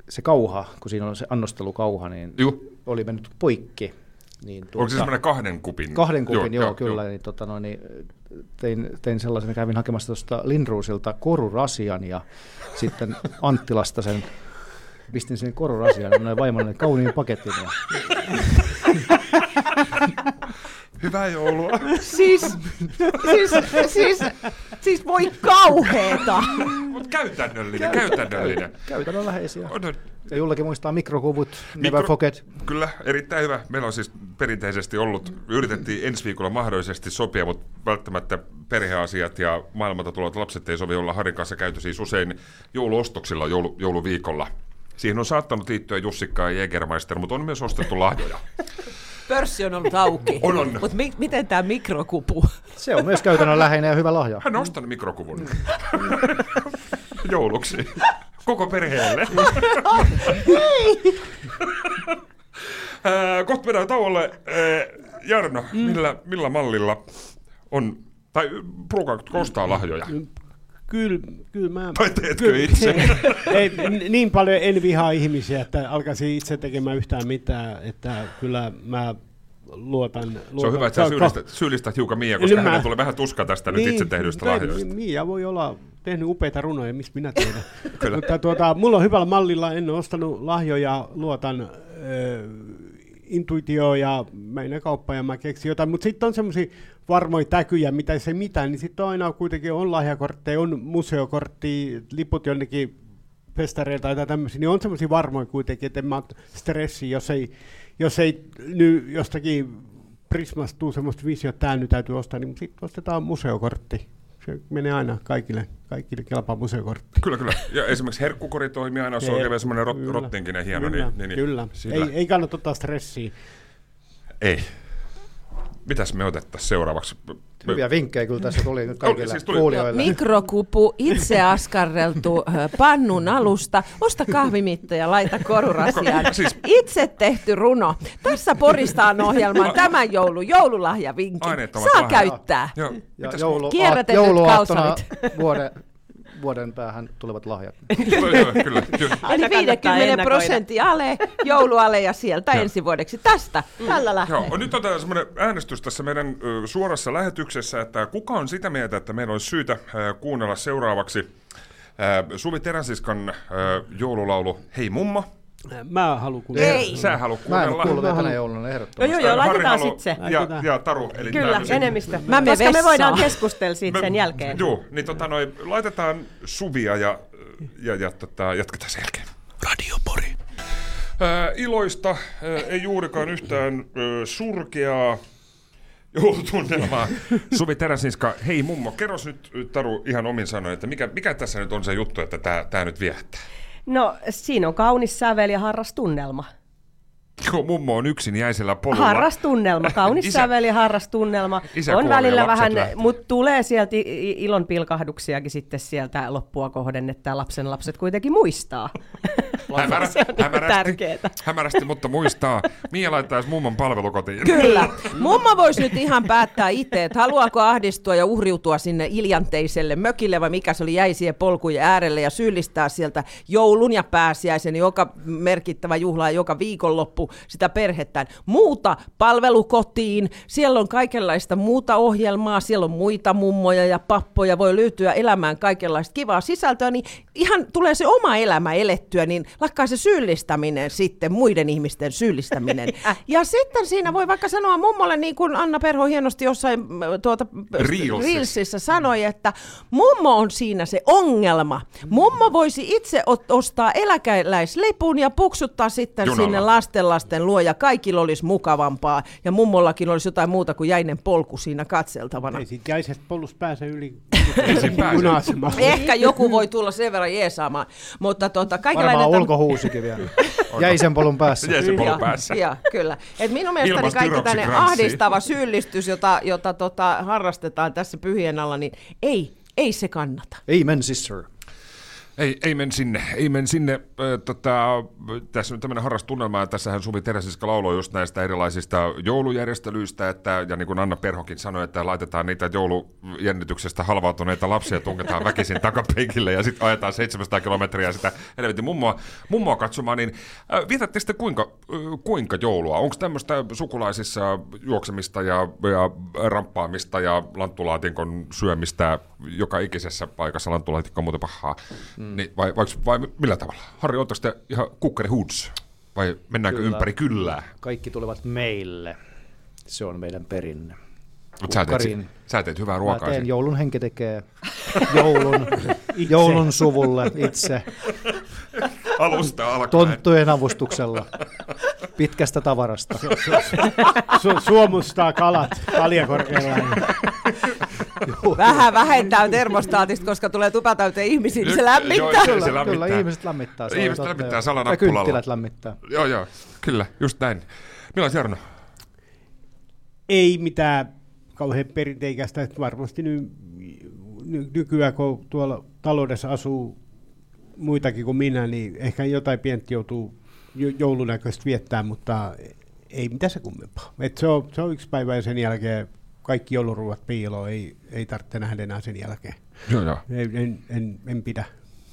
se kauha, kun siinä on se annostelukauha, niin Juu. oli mennyt poikki. Niin Onko se semmoinen kahden kupin? Kahden kupin, joo, joo, kyllä. Niin, tota, no, niin, tein, tein sellaisen, kävin hakemassa tuosta Lindruusilta korurasian ja sitten Anttilasta sen, pistin sen korurasian ja noin vaimolle kauniin paketin. Hyvää joulua. Siis, siis, siis, siis voi kauheeta. Mutta käytännöllinen, käytännöllinen. käytännönläheisiä. On, on. Ja Jullakin muistaa mikrokuvut, never Mikro- forget. Kyllä, erittäin hyvä. Meillä on siis perinteisesti ollut, yritettiin ensi viikolla mahdollisesti sopia, mutta välttämättä perheasiat ja maailmalta tulevat lapset ei sovi olla Harin kanssa käyty siis usein jouluostoksilla joulu, jouluviikolla. Siihen on saattanut liittyä Jussikka ja Jägermeister, mutta on myös ostettu [LAUGHS] lahjoja. Pörssi on ollut auki. On, on. Mutta mi- miten tämä mikrokupu? Se on myös käytännönläheinen ja hyvä lahja. Hän on ostanut mikrokuvun [LAUGHS] jouluksi. Koko perheelle. [LAUGHS] Kohta mennään tauolle. Jarno, millä, millä mallilla on, tai pruukaatko ostaa lahjoja? Kyllä, kyllä mä... Tai teetkö itse? [LAUGHS] Ei, niin paljon en vihaa ihmisiä, että alkaisin itse tekemään yhtään mitään, että kyllä mä luotan... luotan. Se on hyvä, että sä syyllistät, syyllistät hiukan Mia, koska Niin mä- tulee vähän tuska tästä nyt itse tehdyistä tai lahjoista. Mia voi olla tehnyt upeita runoja, mistä minä tiedän. Mutta tuota, mulla on hyvällä mallilla, en ole ostanut lahjoja, luotan äh, intuitioon ja menen kauppaan ja mä keksin jotain. Mutta sitten on semmoisia varmoja täkyjä, mitä se mitään, niin sitten on aina kuitenkin on lahjakortteja, on museokortti, liput jonnekin festareilta tai tämmöisiä, niin on semmoisia varmoja kuitenkin, että en mä stressi, jos ei, jos ei nyt jostakin Prismasta tuu semmoista visio, että tämä nyt täytyy ostaa, niin sitten ostetaan museokortti. Se menee aina kaikille, kaikille kelpaa museokortti. Kyllä, kyllä. Ja esimerkiksi herkkukori toimii aina, se on oikein semmoinen rot, rottinkinen hieno. Kyllä, niin, niin, niin kyllä. sillä- Ei, ei kannata ottaa stressiä. ei. Mitäs me otettaisiin seuraavaksi? Hyviä vinkkejä kyllä tässä tuli nyt [LAUGHS] kaikille siis tuli. kuulijoille. Mikrokupu, itse askarreltu pannun alusta, osta kahvimitta ja laita korurasiaan. Siis- Itse tehty runo. Tässä poristaan ohjelman tämän joulun joululahjavinkki. Saa lahjat. käyttää. Joo. Ja joulu, Kierrätetyt jouluaattona vuoden, vuoden päähän tulevat lahjat. [LAUGHS] Kyllä. kyllä. Eli kannattaa 50 ennakoida. prosentin ale, jouluale ja sieltä Joo. ensi vuodeksi. Tästä, tällä lähtee. Joo, nyt otetaan semmoinen äänestys tässä meidän ö, suorassa lähetyksessä, että kuka on sitä mieltä, että meidän olisi syytä ö, kuunnella seuraavaksi ö, Suvi Teräsiskan ö, joululaulu Hei mummo. Mä haluan kun... Ei. Sä haluat Mä en kuunnella. ole kuullut vielä tänä jouluna ehdottomasti. Joo, joo, joo, laitetaan haluaa- sit se. Ja, ja Taru. Eli Kyllä, tää- enemmistö. Mä Koska me voidaan keskustella siitä sen jälkeen. Joo, niin tota noin, laitetaan Suvia ja, ja, ja tota, jatketaan sen jälkeen. Radio Pori. Ää, iloista, ää, ei juurikaan yhtään ää, surkeaa joulutunnelmaa. [LAUGHS] Suvi Teräsinska, hei mummo, kerros nyt Taru ihan omin sanoin, että mikä, mikä tässä nyt on se juttu, että tämä tää nyt viehättää? No, siinä on kaunis sävel ja harras tunnelma. Joo, mummo on yksin jäisellä polulla. Harras tunnelma, kaunis Isä- sävel ja harras tunnelma. Isä on välillä vähän, mutta tulee sieltä ilon pilkahduksiakin sitten sieltä loppua kohden, että lapsen lapset kuitenkin muistaa. [LAUGHS] Hämärä, Se on niin hämärästi, tärkeetä. hämärästi, mutta muistaa. Mia laittaisi mummon palvelukotiin. Kyllä. [LAUGHS] Mummo voisi nyt ihan päättää itse, että haluaako ahdistua ja uhriutua sinne iljanteiselle mökille vai mikä se oli, jäi siihen polkujen äärelle ja syyllistää sieltä joulun ja pääsiäisen, joka merkittävä juhla ja joka viikonloppu sitä perhettään. Muuta palvelukotiin, siellä on kaikenlaista muuta ohjelmaa, siellä on muita mummoja ja pappoja, voi löytyä elämään kaikenlaista kivaa sisältöä, niin ihan tulee se oma elämä elettyä, niin lakkaa se syyllistäminen sitten, muiden ihmisten syyllistäminen. [LAUGHS] Ja sitten siinä voi vaikka sanoa mummolle, niin kuin Anna Perho hienosti jossain äh, tuota. Reelsissa sanoi, että mummo on siinä se ongelma. Mummo voisi itse ot- ostaa eläkeläislipun ja puksuttaa sitten Junalla. sinne lastenlasten luo ja kaikilla olisi mukavampaa. Ja mummollakin olisi jotain muuta kuin jäinen polku siinä katseltavana. Ei siitä jäisestä polusta pääse yli. Ehkä joku voi tulla sen verran jeesaamaan, mutta tota, kaikenlainen... Varmaan täm- ulkohuusikin vielä. Jäisen polun päässä. Jäi se polun Ja, päässä. ja, kyllä. Et minun mielestäni Ilman kaikki tänne styroksikranssia. ahdistava syyllistys, jota, jota tota, harrastetaan tässä pyhien alla, niin ei, ei se kannata. Amen, sister. Ei, ei men sinne, ei men sinne. Tota, tässä on tämmöinen harras tunnelma, että tässähän Suvi Teräsiska lauloi just näistä erilaisista joulujärjestelyistä, että, ja niin kuin Anna Perhokin sanoi, että laitetaan niitä joulujännityksestä halvautuneita lapsia, tungetaan väkisin takapenkille ja sitten ajetaan 700 kilometriä sitä helvetin mummoa, mummoa katsomaan, niin vietätte sitten kuinka, kuinka joulua? Onko tämmöistä sukulaisissa juoksemista ja, ja ramppaamista ja lanttulaatinkon syömistä joka ikisessä paikassa, lanttulaatikko on muuten pahaa, mm. Niin, vai, vai, vai, millä tavalla? Harri, ootteko te ihan kukkari hoods? Vai mennäänkö Kyllä. ympäri kyllää? Kaikki tulevat meille. Se on meidän perinne. Mut sä, teet, sä teet hyvää Mä ruokaa. teen, siinä. joulun henki tekee joulun, [LAUGHS] joulun suvulle itse Alusta alkaen. tonttujen avustuksella pitkästä tavarasta. Su- suomustaa kalat kaljakorkealla. [LAUGHS] Vähän vähentää termostaatista, koska tulee tupa täyteen ihmisiä, niin se Joo, lämmittää. se- Kyllä, lämmittää. kyllä ihmiset lämmittää. se on Ihmiset lämmittää joo. salanappulalla. Ja kynttilät lämmittää. Joo, joo, kyllä, just näin. Milloin Jarno? Ei mitään kauhean perinteikästä, että varmasti ny, ny, nykyään kun tuolla taloudessa asuu muitakin kuin minä, niin ehkä jotain pientä joutuu jo- joulunäköistä viettää, mutta ei mitään se kummempaa. Et se, on, se on yksi päivä ja sen jälkeen kaikki jouluruuat piiloon, ei, ei tarvitse nähdä enää sen jälkeen. Joo, joo. Ei, en, en, en pidä.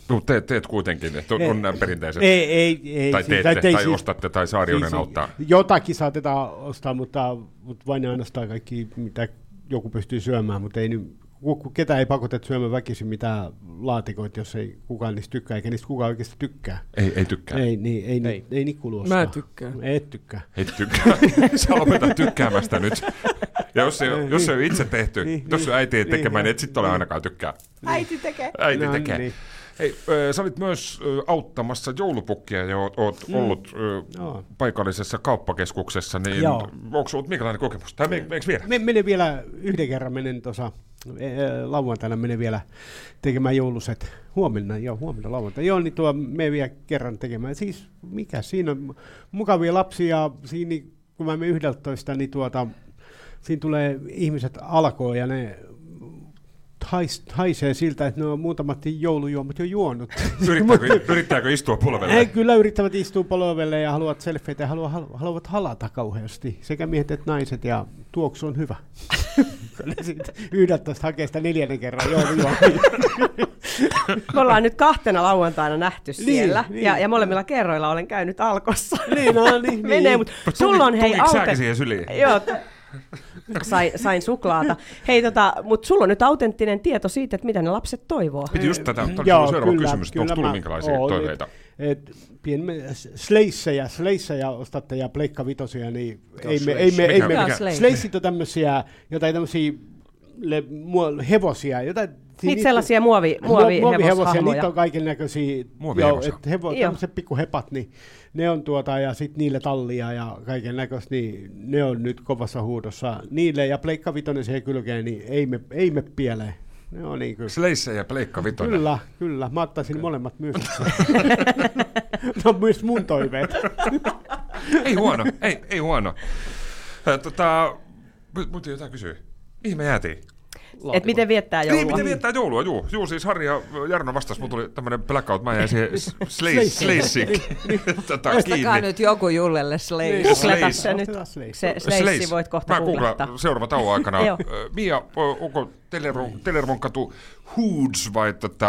No, teet, teet kuitenkin, että on, Ei. on nämä perinteiset. Ei, ei, ei, tai siis- teette, tai, tai siis- ostatte, tai Saarionen Siis auttaa. Jotakin saatetaan ostaa, mutta, mutta vain ainoastaan kaikki, mitä joku pystyy syömään, mutta ei nyt, ketään ei pakoteta syömään väkisin mitään laatikoita, jos ei kukaan niistä tykkää, eikä niistä kukaan oikeasti tykkää. Ei, ei tykkää. Ei, niin, ei, Ei. ei. kuulu ostaa. Mä tykkään. Et tykkää. Ei tykkää. [LAUGHS] Sä lopetat tykkäämästä nyt. Ja jos se, Niin, jos se on itse tehty, niin, jos se niin, äiti ei niin, tekemään, niin et niin, sitten ole niin. ainakaan tykkää. Äiti tekee. Äiti No tekee. niin. Hei, ö, sä olit myös ö, auttamassa joulupukkia ja oot, oot mm. ollut ö, Joo. paikallisessa kauppakeskuksessa, niin Joo. onko ollut minkälainen kokemus? Tai me, meneekö vielä? Me, menen vielä, yhden kerran menen tuossa, lauantaina menen vielä tekemään jouluset. Huomenna, joo, huomenna lauantaina. Joo, niin tuo me vielä kerran tekemään. Siis mikä siinä on mukavia lapsia, siinä kun mä menen 11, niin tuota, siinä tulee ihmiset alkoon ja ne hais, haisee siltä, että ne on muutamat joulujuomat jo juonut. [LAUGHS] Yrittääkö, yrittääkö istua polvelle? He kyllä yrittävät istua polvelle ja haluavat selfieitä ja haluavat, halu- haluavat halata kauheasti. Sekä miehet että naiset ja tuoksu on hyvä. [LAUGHS] 11 hakee sitä neljännen kerran joulujuomia. Me ollaan nyt kahtena lauantaina nähty Niin, siellä, niin. ja, ja molemmilla kerroilla olen käynyt alkossa. Niin, no niin, [LAUGHS] Menee, niin. mutta sulla on hei Tuliko aute... siihen syliin? Joo, [LAUGHS] sain, sain suklaata. Hei, tota, mutta sulla on nyt autenttinen tieto siitä, että mitä ne lapset toivoo. Piti just tätä, tämä Joo, seuraava kyllä, kysymys, että onko tullut mä minkälaisia oon, toiveita? Et, et, pien, sleissejä, sleissejä ostatte ja pleikka vitosia, niin ei me, ei me, ei me, mikä- Sleis? sleissit on tämmöisiä, jotain tämmöisiä le, muo, hevosia, jotain, Niitä sellaisia muovi, muovi, muovihevosia, niitä on kaiken näköisiä, joo, että hevo, tämmöiset pikkuhepat, niin ne on tuota, ja sitten niille tallia ja kaiken näköistä, niin ne on nyt kovassa huudossa. Niille ja pleikka vitonen siihen kylkeen, niin ei me, ei me pieleen. Ne on niin kyllä. Sleisse ja Pleikka Vitonen. Kyllä, kyllä. Mä ottaisin molemmat myös. [LAUGHS] [LAUGHS] ne on myös mun toiveet. Ei huono, ei, ei huono. Tota, mu- muuten jotain kysyä. Mihin me jäätiin? laatikon. Et miten viettää joulua. Niin, miten viettää joulua, juu. Juu, siis Harri ja Jarno vastas, mulla tuli tämmönen blackout, mä jäin siihen [LAUGHS] Sleissik. [LAUGHS] tota, Ostakaa kiinni. nyt joku Jullelle. Googleta Slays. se nyt. Se. Sleissi voit kohta Mä googlaan seuraavan tauon aikana. [LAUGHS] Mia, onko Telervon, Telervon katu Hoods vai tota,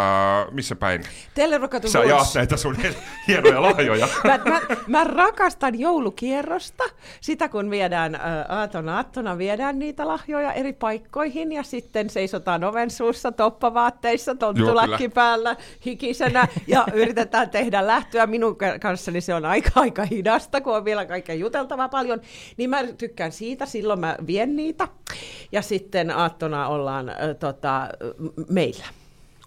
missä päin? Telerokatu Sä jaat näitä sun [LAUGHS] hienoja lahjoja. [LAUGHS] Mä, mä, mä rakastan joulukierrosta, sitä kun viedään aatona aattona, viedään niitä lahjoja eri paikkoihin ja sitten seisotaan oven suussa toppavaatteissa, tonttulakki päällä, hikisenä ja [LAUGHS] yritetään tehdä lähtöä. Minun ka- kanssani se on aika aika hidasta, kun on vielä kaikkea juteltavaa paljon, niin mä tykkään siitä, silloin mä vien niitä. Ja sitten aattona ollaan tota, meillä.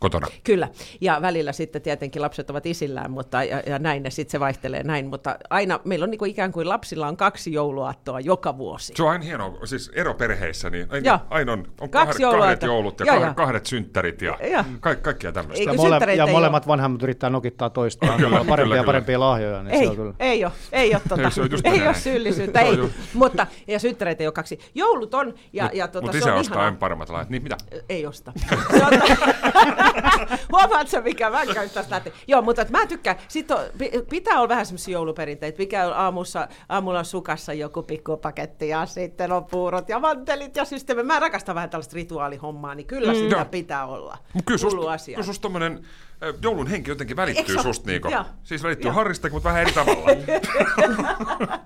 Kotona. Kyllä, ja välillä sitten tietenkin lapset ovat isillään, mutta, ja, ja näin, ja sitten se vaihtelee näin, mutta aina meillä on niin kuin ikään kuin lapsilla on kaksi jouluaattoa joka vuosi. Se on aina hienoa, siis eroperheissä, niin aina, aina on, on Kaksi kahdet, kahdet joulut ja Joo, kahdet, joo. kahdet synttärit ja Joo. ka- kaikkia tämmöistä. Eikö Ja, mole, ja ei molemmat vanhemmat yrittää nokittaa toistaan Kyllä, kyllä, parempia kyllä, ja kyllä. parempia lahjoja, niin se Ei, on kyllä. ei ole, ei ole, tota, Ei, se ole syyllisyyttä, Se ei, mutta, ja synttäreitä ei ole kaksi. Joulut on, ja, Mut- ja tota, mut se isä on ostaa ihanaa. aina paremmat lahjat. Niin mitä? Ei osta. [LAUGHS] [LAUGHS] Huomaatko, mikä mä käyn tästä? Joo, mutta mä tykkään. Sitten on, pi- pitää olla vähän semmoisia jouluperinteitä. Mikä on aamussa, aamulla on sukassa joku pikkupaketti ja sitten on puurot ja mantelit ja systeemi. Mä rakastan vähän tällaista rituaalihommaa, niin kyllä mm. sitä pitää olla. Kyllä susta, kyllä susta tommonen äh, joulun henki jotenkin välittyy Eikö se- susta niinku. Joo. Siis välittyy Joo. Harristakin, mutta vähän eri tavalla. [LAUGHS]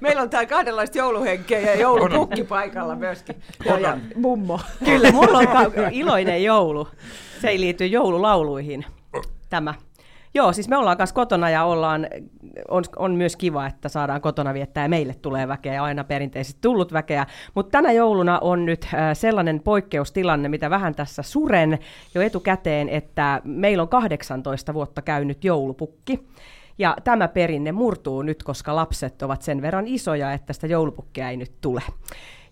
Meillä on täällä kahdenlaista jouluhenkeä ja joulupukki paikalla myöskin. Joo, ja mummo. Kyllä, mulla on [LAUGHS] iloinen joulu. Se ei liity joululauluihin, tämä. Joo, siis me ollaan kanssa kotona ja ollaan, on, on myös kiva, että saadaan kotona viettää ja meille tulee väkeä aina perinteisesti tullut väkeä. Mutta tänä jouluna on nyt äh, sellainen poikkeustilanne, mitä vähän tässä suren jo etukäteen, että meillä on 18 vuotta käynyt joulupukki. Ja tämä perinne murtuu nyt, koska lapset ovat sen verran isoja, että sitä joulupukkia ei nyt tule.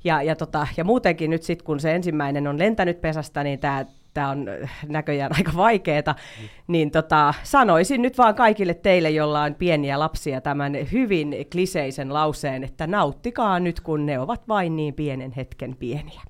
Ja, ja, tota, ja muutenkin nyt sitten, kun se ensimmäinen on lentänyt pesästä, niin tämä tämä on äh, näköjään [LAUGHS] aika vaikeeta, niin tota, sanoisin nyt vaan kaikille teille, joilla on pieniä lapsia, tämän hyvin kliseisen lauseen, että nauttikaa nyt, kun ne ovat vain niin pienen hetken pieniä.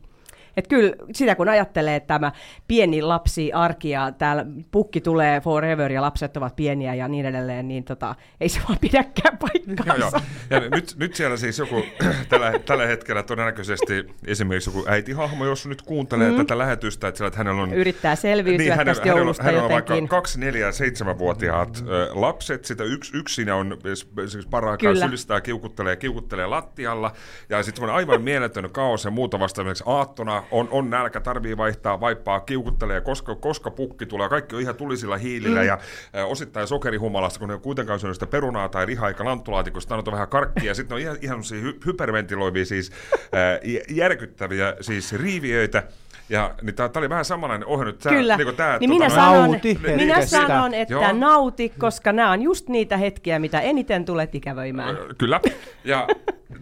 Et kyllä sitä kun ajattelee, että tämä pieni lapsi arki ja täällä pukki tulee forever ja lapset ovat pieniä ja niin edelleen, niin tota, ei se vaan pidäkään Joo, joo. paikkaansa. Ja nyt, nyt siellä siis joku [CLEARS THROAT] tällä, tällä hetkellä todennäköisesti esimerkiksi joku äitihahmo, jos nyt kuuntelee mm. tätä lähetystä, että, siellä, että hänellä on... Yrittää selviytyä niin, hänellä, tästä hänellä, on- joulusta hänellä on vaikka jotenkin. kaksi, neljä ja seitsemänvuotiaat ö, lapset, sitä yksi, yksi siinä on es- esimerkiksi paraikaa Kyllä. sylistää, kiukuttelee, kiukuttelee lattialla, ja sitten on aivan mieletön kaos ja muuta vasta esimerkiksi aattona on, on nälkä, tarvii vaihtaa vaippaa, kiukuttelee, koska, koska pukki tulee, kaikki on ihan tulisilla hiilillä mm. ja ö, osittain sokerihumalasta, kun ne on kuitenkaan syönyt sitä perunaa tai rihaa eikä lanttulaatikosta, on vähän karkkia, ja sitten on ihan, ihan hy- hyperventiloivia, siis jä- järkyttäviä siis riiviöitä, ja niin tämä oli vähän samanlainen ohje nyt. Tää, Kyllä, Niin, tää, niin minä, noin- sanon, Nauti minä sanon, että Joo. nauti, koska nämä on just niitä hetkiä, mitä eniten tulet ikävöimään. Kyllä. Ja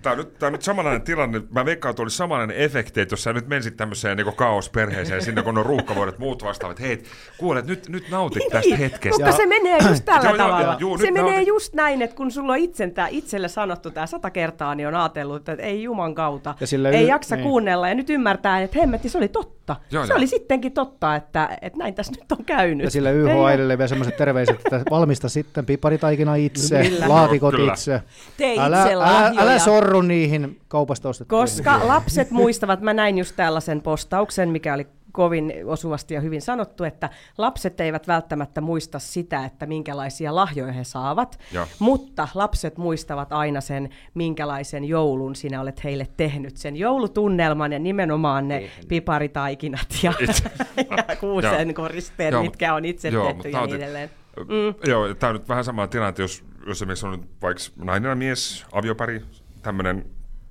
tämä on, nyt, tää on nyt samanlainen tilanne. Mä veikkaan, että olisi samanlainen efekti, että jos sä nyt menisit tämmöiseen niin kaosperheeseen, sinne kun on ruuhkavuodet muut vastaavat, hei, kuule, nyt, nyt nautit tästä hetkestä. Mutta se menee just tällä Joo, joo, tavalla. joo, juu, se menee nautit. just näin, että kun sulla on itsentää, itselle sanottu tämä sata kertaa, niin on ajatellut, että ei juman kautta. Ei y- jaksa niin. kuunnella ja nyt ymmärtää, että hemmetti, se oli totta. Joo, se joo. oli sittenkin totta, että, että näin tässä nyt on käynyt. Ja sille Ei YH äidille vielä semmoiset terveiset, että valmista sitten piparitaikina itse, Kyllä. laatikot Kyllä. itse. Tee itse älä, älä, lahjoja. älä sorru niihin kaupasta ostettuihin. Koska lapset muistavat, mä näin just tällaisen postauksen, mikä oli kovin osuvasti ja hyvin sanottu, että lapset eivät välttämättä muista sitä, että minkälaisia lahjoja he saavat, Joo. mutta lapset muistavat aina sen, minkälaisen joulun sinä olet heille tehnyt. Sen joulutunnelman ja nimenomaan ne piparitaikinat ja, [LAUGHS] ja kuusen koristeet, Joo, mitkä on itse joo, tehty ja niin edelleen. Mm. Joo, tämä on nyt vähän sama tilanne, että jos, jos esimerkiksi on nyt vaikka nainen ja mies, aviopari, tämmöinen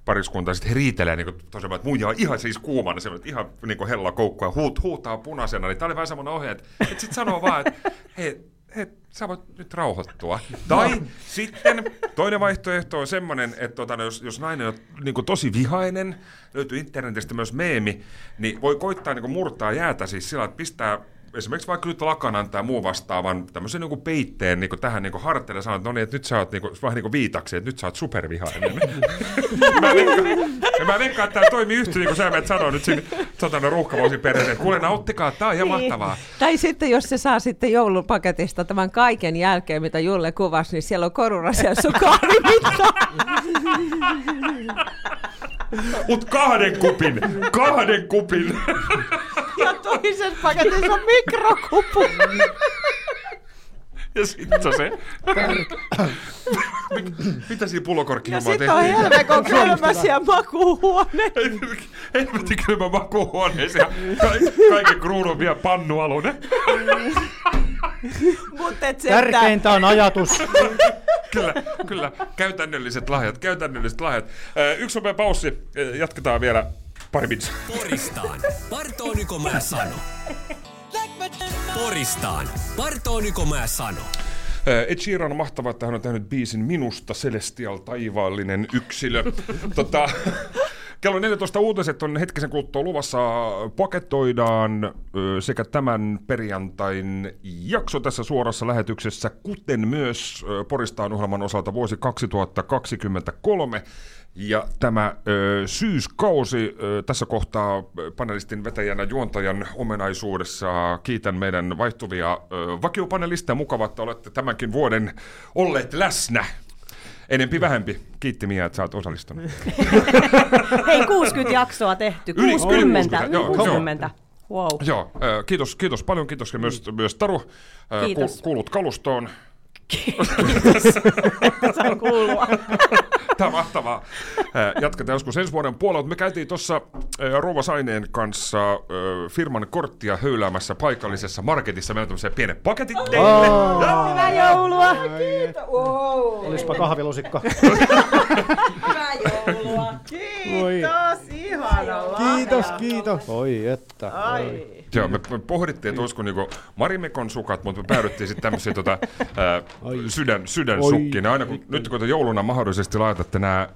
pariskunta, sitten riitelee niin tosiaan, että muija on ihan siis kuumana, se on ihan niin hella koukku ja huut, huutaa punaisena, niin tämä oli vähän semmoinen ohje, että, että sitten sanoo vaan, että hei, hei, sä voit nyt rauhoittua. Tai sitten toinen vaihtoehto on semmoinen, että tota, jos, jos nainen on niin tosi vihainen, löytyy internetistä myös meemi, niin voi koittaa niin murtaa jäätä siis sillä, että pistää esimerkiksi vaikka nyt lakanan tai muu vastaavan tämmöisen niin peitteen niin tähän niin harteille sanoa, että no niin, että nyt sä oot niin kuin, vähän niin kuin viitaksi, että nyt sä oot supervihainen. [LAUGHS] mä veikkaan, mä veikkaan, että tämä toimii yhtä niin kuin sä menet sanoa nyt siinä satana ruuhkavuosin perheeseen, että kuule nauttikaa, tää on ihan niin. mahtavaa. Tai sitten jos se saa sitten joulupaketista tämän kaiken jälkeen, mitä Julle kuvasi, niin siellä on korurasia sukaarimitta. [LAUGHS] [LAUGHS] Mut kahden kupin, kahden kupin. Ja toisessa paketissa on mikrokupu. Ja sitten on se... Mitä siinä pullokorkki Ja sitten on helvekon kylmäsiä makuuhuone. Helvetin kylmä makuuhuoneeseen ja kaiken kruunun vielä pannualune. Mutta et Tärkeintä on ajatus. Kyllä, kyllä. Käytännölliset lahjat, käytännölliset lahjat. Yksi nopea paussi. Jatketaan vielä pari mitsaa. Poristaan. Partooniko mä sano? Poristaan. Partooniko mä sano? Ed Sheeran on mahtavaa, että hän on tehnyt biisin Minusta Celestial taivaallinen yksilö. tota, Kello 14 uutiset on hetkisen kuluttua luvassa. Paketoidaan sekä tämän perjantain jakso tässä suorassa lähetyksessä, kuten myös Poristaan ohjelman osalta vuosi 2023. Ja tämä ö, syyskausi ö, tässä kohtaa panelistin vetäjänä juontajan omenaisuudessa kiitän meidän vaihtuvia vakiopanelisteja. Mukava, että olette tämänkin vuoden olleet läsnä. Enempi vähempi. Kiitti Mia, että sä oot osallistunut. [LAUGHS] Hei, 60 jaksoa tehty. Yli- 60. yli 60, joo, 60. Wow. Joo, kiitos, kiitos paljon, kiitos myös, myös Taru. Kiitos. ku- Kuulut kalustoon. [LAUGHS] Saa kuulua. Tämä [LAUGHS] on mahtavaa. Ää, Jatketaan joskus ensi vuoden puolella. Me käytiin tuossa Rouva Saineen kanssa ää, firman korttia höyläämässä paikallisessa marketissa. Meillä on tämmöisiä pienet paketit teille. Hyvää joulua. Olispa kahvilusikka. [LAUGHS] Hyvää joulua. Voi. Ihanalla. Kiitos, kiitos. Oi että. Ai. Joo, me pohdittiin, että olisiko niinku Marimekon sukat, mutta me päädyttiin sitten tämmöisiä tota, ää, sydän, sydänsukkiin. Ja Aina kun, nyt kun te jouluna mahdollisesti laitatte nämä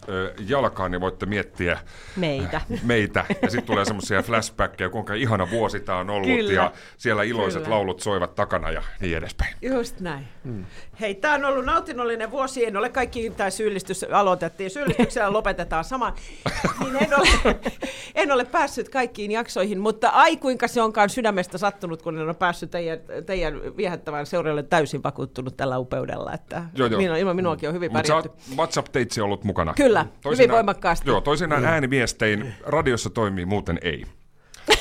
jalkaan, niin voitte miettiä Meitä. [LAUGHS] meitä. Ja sitten tulee semmoisia flashbackkejä, kuinka ihana vuosi tämä on ollut. Kyllä. Ja siellä iloiset Kyllä. laulut soivat takana ja niin edespäin. Just näin. Hmm. Hei, tämä on ollut nautinnollinen vuosi. En ole kaikki tämä syyllistys aloitettiin. Syyllistyksellä [LAUGHS] lopetetaan sama. Niin en, ole, [LAUGHS] en ole päässyt kaikkiin jaksoihin, mutta ai kuinka se onkaan sydämestä sattunut, kun en ole päässyt teidän, teidän viehättävään seuralle täysin vakuuttunut tällä upeudella. Että Joo, joo. Minua, ilman minuakin on hyvin Mutta sä pärjätty. oot WhatsApp-teitsi ollut mukana. Kyllä, hyvin voimakkaasti. Joo, toisinaan ääniviestein radiossa toimii, muuten ei. [LAUGHS]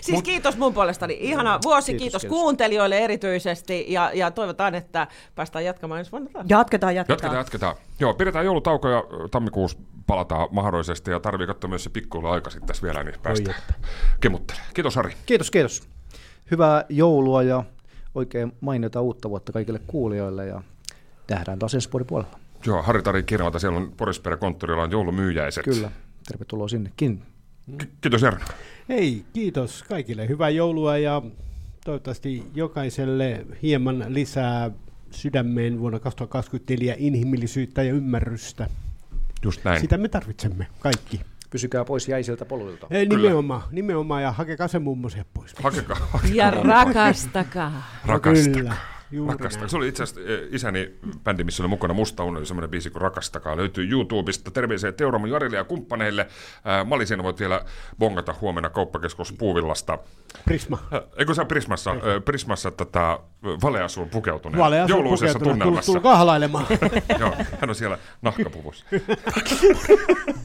Siis Mut, kiitos mun puolestani. Ihana vuosi, kiitos, Kiitos, kiitos, kuuntelijoille erityisesti ja, ja toivotaan, että päästään jatkamaan ensi vuonna taas. Jatketaan, jatketaan. Jatketaan, jatketaan. Joo, pidetään joulutauko ja tammikuussa palataan mahdollisesti ja tarvii katsoa myös se pikkuilla aika sitten tässä vielä, niin päästään kemuttelemaan. Kiitos Ari. Kiitos, kiitos. Hyvää joulua ja oikein mainiota uutta vuotta kaikille kuulijoille ja nähdään taas ensi vuoden puolella. Joo, Harri Tari Kirvalta, siellä on Porisperä konttorilla on joulumyyjäiset. Kyllä, tervetuloa sinnekin. K- kiitos Jarno. Hei, kiitos kaikille. Hyvää joulua ja toivottavasti jokaiselle hieman lisää sydämeen vuonna 2024 inhimillisyyttä ja ymmärrystä. Just näin. Sitä me tarvitsemme kaikki. Pysykää pois jäisiltä poluilta. Ei, nimenomaan, nimenomaan ja hakekaa se mummosia pois. Hakekaa, Ja rakastakaa. rakastakaa. Kyllä, juuri Rakastakaa. Se oli itse asiassa eh, isäni bändi, missä oli mukana Musta Uni, oli semmoinen biisi kuin Rakastakaa. Löytyy YouTubesta. Terveisiä Teuramu Jarille ja kumppaneille. Ää, Malisin voit vielä bongata huomenna kauppakeskus Puuvillasta. Prisma. Eikö se on Prismassa, äh, Prismassa tätä valeasuun pukeutuneen Valeasun jouluisessa pukeutunut. tunnelmassa. Tulkaa halailemaan. [LAUGHS] Joo, hän on siellä nahkapuvussa. [LAUGHS]